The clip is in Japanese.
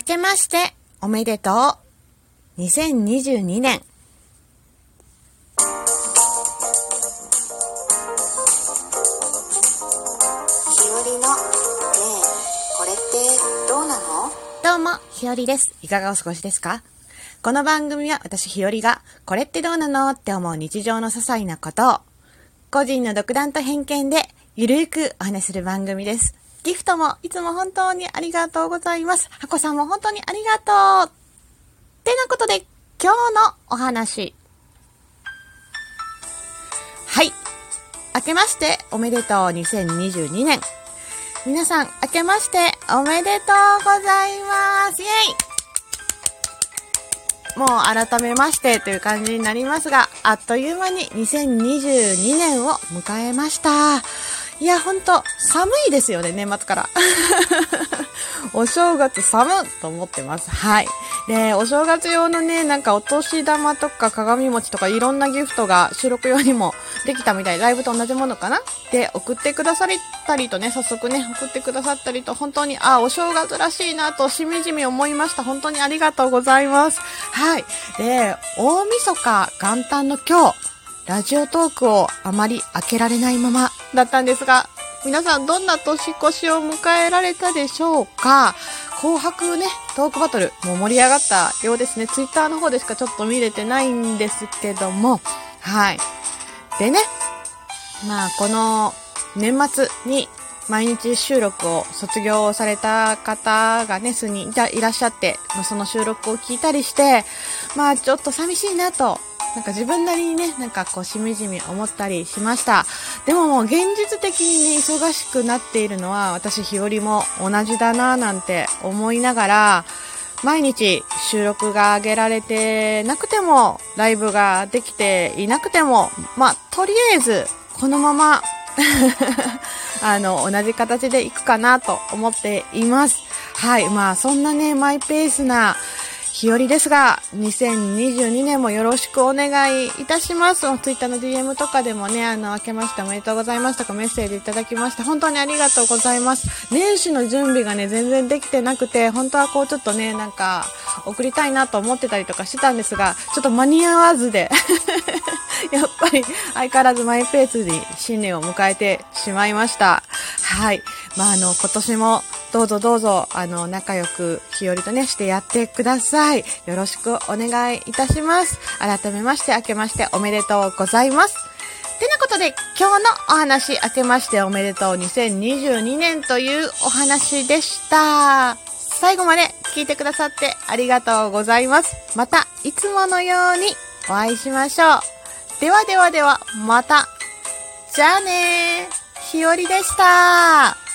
明けましておめでとう。2022年。日和のねえこれってどうなの？どうも、ひよりです。いかがお過ごしですか？この番組は私ひよりが、これってどうなの？って思う日常の些細なことを、個人の独断と偏見で、ゆるーくお話しする番組です。ギフトもいつも本当にありがとうございます。箱さんも本当にありがとう。ってなことで、今日のお話。はい。明けましておめでとう2022年。皆さん、明けましておめでとうございます。イェイもう改めましてという感じになりますが、あっという間に2022年を迎えました。いや、ほんと、寒いですよね、年末から。お正月寒と思ってます。はい。で、お正月用のね、なんかお年玉とか鏡餅とかいろんなギフトが収録用にもできたみたい。ライブと同じものかな？で、送ってくださったりとね、早速ね、送ってくださったりと、本当に、あ、お正月らしいなと、しみじみ思いました。本当にありがとうございます。はい。で、大晦日元旦の今日、ラジオトークをあまり開けられないままだったんですが、皆さんどんな年越しを迎えられたでしょうか？紅白ね、トークバトル、もう盛り上がったようですね。ツイッターの方でしかちょっと見れてないんですけども、はい。でね、まあ、この年末に毎日収録を卒業された方がね、数人いらっしゃって、その収録を聞いたりして、まあ、ちょっと寂しいなとなんか自分なりにね、なんかこうしみじみ思ったりしました。でももう現実的にね、忙しくなっているのは私日和も同じだなぁなんて思いながら、毎日収録が上げられてなくても、ライブができていなくても、まあ、とりあえず、このまま あの、同じ形でいくかなと思っています。はい。まあ、そんなね、マイペースな、日和ですが、2022年もよろしくお願いいたします。ツイッターの DM とかでもね、あの、明けましておめでとうございますとかメッセージいただきまして、本当にありがとうございます。年始の準備がね、全然できてなくて、本当はこうちょっとね、なんか、送りたいなと思ってたりとかしてたんですが、ちょっと間に合わずで、やっぱり相変わらずマイペースに新年を迎えてしまいました。はい。まあ、あの、今年もどうぞどうぞ、あの、仲良く日和とね、してやってください。よろしくお願いいたします。改めまして、明けましておめでとうございます。てなことで、今日のお話、明けましておめでとう2022年というお話でした。最後まで聞いてくださってありがとうございます。また、いつものようにお会いしましょう。ではではでは、また。じゃあねー。ひよりでした。